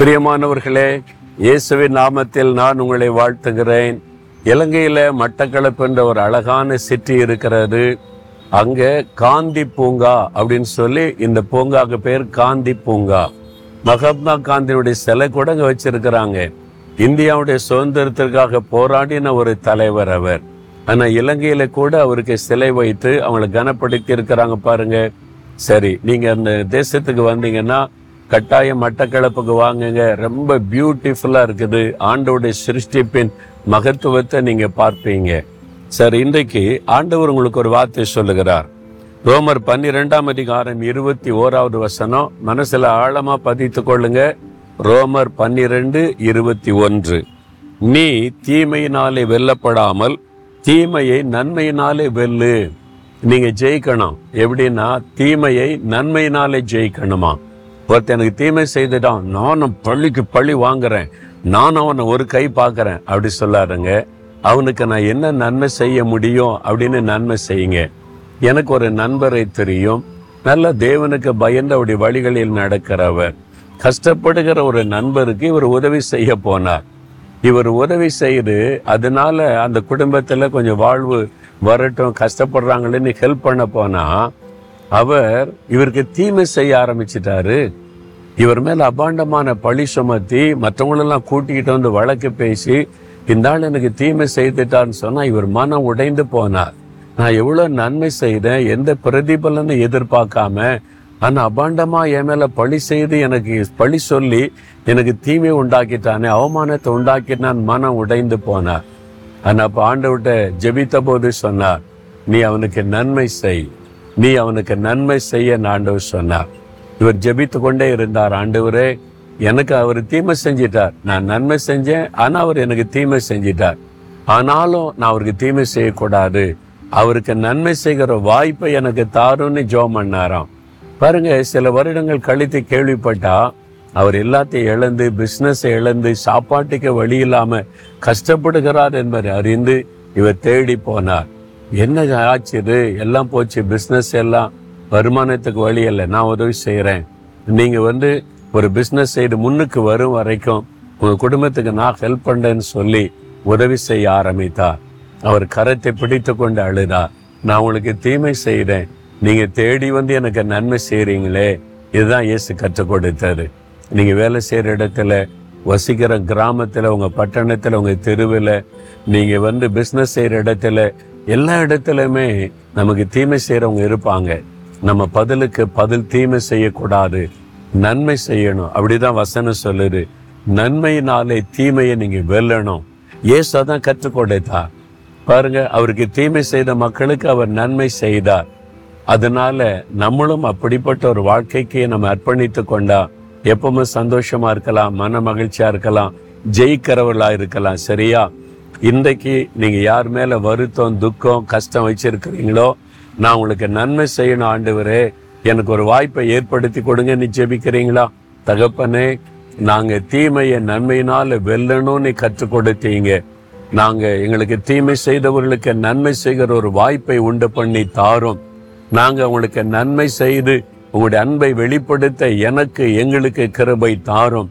பிரியமானவர்களே இயேசுவின் நாமத்தில் நான் உங்களை வாழ்த்துகிறேன். இலங்கையில் மட்டக்களப்பு என்ற ஒரு அழகான சிட்டி இருக்கிறது. அங்கே காந்தி பூங்கா அப்படின்னு சொல்லி இந்த பூங்காக்கு பேர் காந்தி பூங்கா. மகாத்மா காந்தியுடைய சிலை கூட அங்கே வச்சிருக்கிறாங்க. இந்தியாவுடைய சுதந்திரத்திற்காக போராடின ஒரு தலைவர் அவர். ஆனால் இலங்கையில கூட அவருக்கு சிலை வைத்து அவங்களை கனப்படுத்தி இருக்கிறாங்க பாருங்க. சரி நீங்கள் அந்த தேசத்துக்கு வந்தீங்கன்னா கட்டாயம் மட்டக்களப்புக்கு வாங்குங்க. ரொம்ப பியூட்டிஃபுல்லாக இருக்குது. ஆண்டவுடைய சிருஷ்டிப்பின் மகத்துவத்தை நீங்கள் பார்ப்பீங்க. சார் இன்றைக்கு ஆண்டவர் உங்களுக்கு ஒரு வார்த்தை சொல்லுகிறார். ரோமர் பன்னிரெண்டாம் அதிகாரம் இருபத்தி ஓராவது வசனம். மனசில் ஆழமாக பதித்துக் கொள்ளுங்க. ரோமர் பன்னிரெண்டு இருபத்தி ஒன்று. நீ தீமையினாலே வெல்லப்படாமல் தீமையை நன்மையினாலே வெல்லு. நீங்கள் ஜெயிக்கணும். எப்படின்னா தீமையை நன்மையினாலே ஜெயிக்கணுமா? ஒருத்தன் எனக்கு தீமை செய்துட்டான் நானும் பள்ளிக்கு பள்ளி வாங்குறேன் நானும் அவனை ஒரு கை பார்க்குறேன் அப்படி சொல்லாருங்க அவனுக்கு நான் என்ன நன்மை செய்ய முடியும் அப்படின்னு நன்மை செய்யுங்க. எனக்கு ஒரு நண்பரை தெரியும். நல்ல தேவனுக்கு பயந்து அவருடைய வழிகளில் நடக்கிறவர். கஷ்டப்படுகிற ஒரு நண்பருக்கு இவர் உதவி செய்ய போனார். இவர் உதவி செய்து அதனால அந்த குடும்பத்தில் கொஞ்சம் வாழ்வு வரட்டும் கஷ்டப்படுறாங்களேன்னு ஹெல்ப் பண்ண போனால் அவர் இவருக்கு தீமை செய்ய ஆரம்பிச்சிட்டாரு. இவர் மேல அபாண்டமான பழி சுமத்தி மற்றவங்களெல்லாம் கூட்டிக்கிட்டு வந்து வழக்கு பேசி இந்த ஆள் எனக்கு தீமை செய்துட்டான்னு சொன்னா இவர் மனம் உடைந்து போனார். நான் எவ்வளவு நன்மை செய்தேன் எந்த பிரதிபலனும் எதிர்பார்க்காம ஆனா அபாண்டமா என் மேல பழி செய்து எனக்கு பழி சொல்லி எனக்கு தீமை உண்டாக்கிட்டானே அவமானத்தை உண்டாக்கிட்டான் மனம் உடைந்து போனார். ஆனா அப்ப ஆண்டவர்கிட்ட ஜெபித்த போது சொன்னார் நீ அவனுக்கு நன்மை செய். நீ அவனுக்கு நன்மை செய்ய ஆண்டவர் சொன்னார். இவர் ஜபித்து கொண்டே இருந்தார் ஆண்டவரே. எனக்கு அவர் தீமை செஞ்சிட்டார். நான் நன்மை செஞ்சேன் ஆனால் அவர் எனக்கு தீமை செஞ்சிட்டார். ஆனாலும் நான் அவருக்கு தீமை செய்யக்கூடாது. அவருக்கு நன்மை செய்கிற வாய்ப்பை எனக்கு தாருன்னு ஜோம் பண்ணாராம். பாருங்க சில வருடங்கள் கழித்து கேள்விப்பட்டா அவர் எல்லாத்தையும் இழந்து பிஸ்னஸை இழந்து சாப்பாட்டுக்கு வழி இல்லாமல் கஷ்டப்படுகிறார் என்பதை அறிந்து இவர் தேடி போனார். என்ன ஆச்சு இது? எல்லாம் போச்சு. பிஸ்னஸ் எல்லாம் வருமானத்துக்கு வழி இல்லை. நான் உதவி செய்கிறேன் நீங்கள் வந்து ஒரு பிஸ்னஸ் சைடு முன்னுக்கு வரும் வரைக்கும் உங்கள் குடும்பத்துக்கு நான் ஹெல்ப் பண்ணுறேன்னு சொல்லி உதவி செய்ய ஆரம்பித்தார். அவர் கரத்தை பிடித்து கொண்டு அழுதா நான் உங்களுக்கு தீமை செய்கிறேன் நீங்கள் தேடி வந்து எனக்கு நன்மை செய்கிறீங்களே இதுதான் இயேசு கற்றுக் கொடுத்தாரு நீங்கள் வேலை செய்கிற இடத்துல வசிக்கிற கிராமத்தில் உங்கள் பட்டணத்தில் உங்கள் தெருவில் நீங்கள் வந்து பிஸ்னஸ் செய்கிற இடத்துல எல்லா இடத்துலையுமே நமக்கு தீமை செய்யறவங்க இருப்பாங்க. நம்ம பதிலுக்கு பதில் தீமை செய்யக்கூடாது. நன்மை செய்யணும். அப்படிதான் வசனம் சொல்லுது. நன்மையினாலே தீமையை நீங்க வெல்லணும். இயேசு அதான் கற்றுக் கொடுத்தார் பாருங்க அவருக்கு தீமை செய்த மக்களுக்கு அவர் நன்மை செய்தார். அதனால நம்மளும் அப்படிப்பட்ட ஒரு வாழ்க்கைக்கு நம்ம அர்ப்பணித்து கொண்டா எப்பவுமே சந்தோஷமா இருக்கலாம் மன மகிழ்ச்சியா இருக்கலாம் ஜெயிக்கிறவர்களா இருக்கலாம் சரியா? இன்றைக்கு நீங்கள் யார் மேலே வருத்தம் துக்கம் கஷ்டம் வச்சிருக்கிறீங்களோ நான் உங்களுக்கு நன்மை செய்யணும் ஆண்டவரே. எனக்கு ஒரு வாய்ப்பை ஏற்படுத்தி கொடுங்க நீ ஜெபிக்கிறீங்களா? தகப்பனே நாங்கள் தீமையை நன்மையினால் வெல்லணும்னு கற்றுக் கொடுத்தீங்க. நாங்கள் எங்களுக்கு தீமை செய்தவர்களுக்கு நன்மை செய்கிற ஒரு வாய்ப்பை உண்டு பண்ணி தாரும். நாங்கள் உங்களுக்கு நன்மை செய்து உங்களுடைய அன்பை வெளிப்படுத்த எனக்கு எங்களுக்கு கிருபை தாரும்.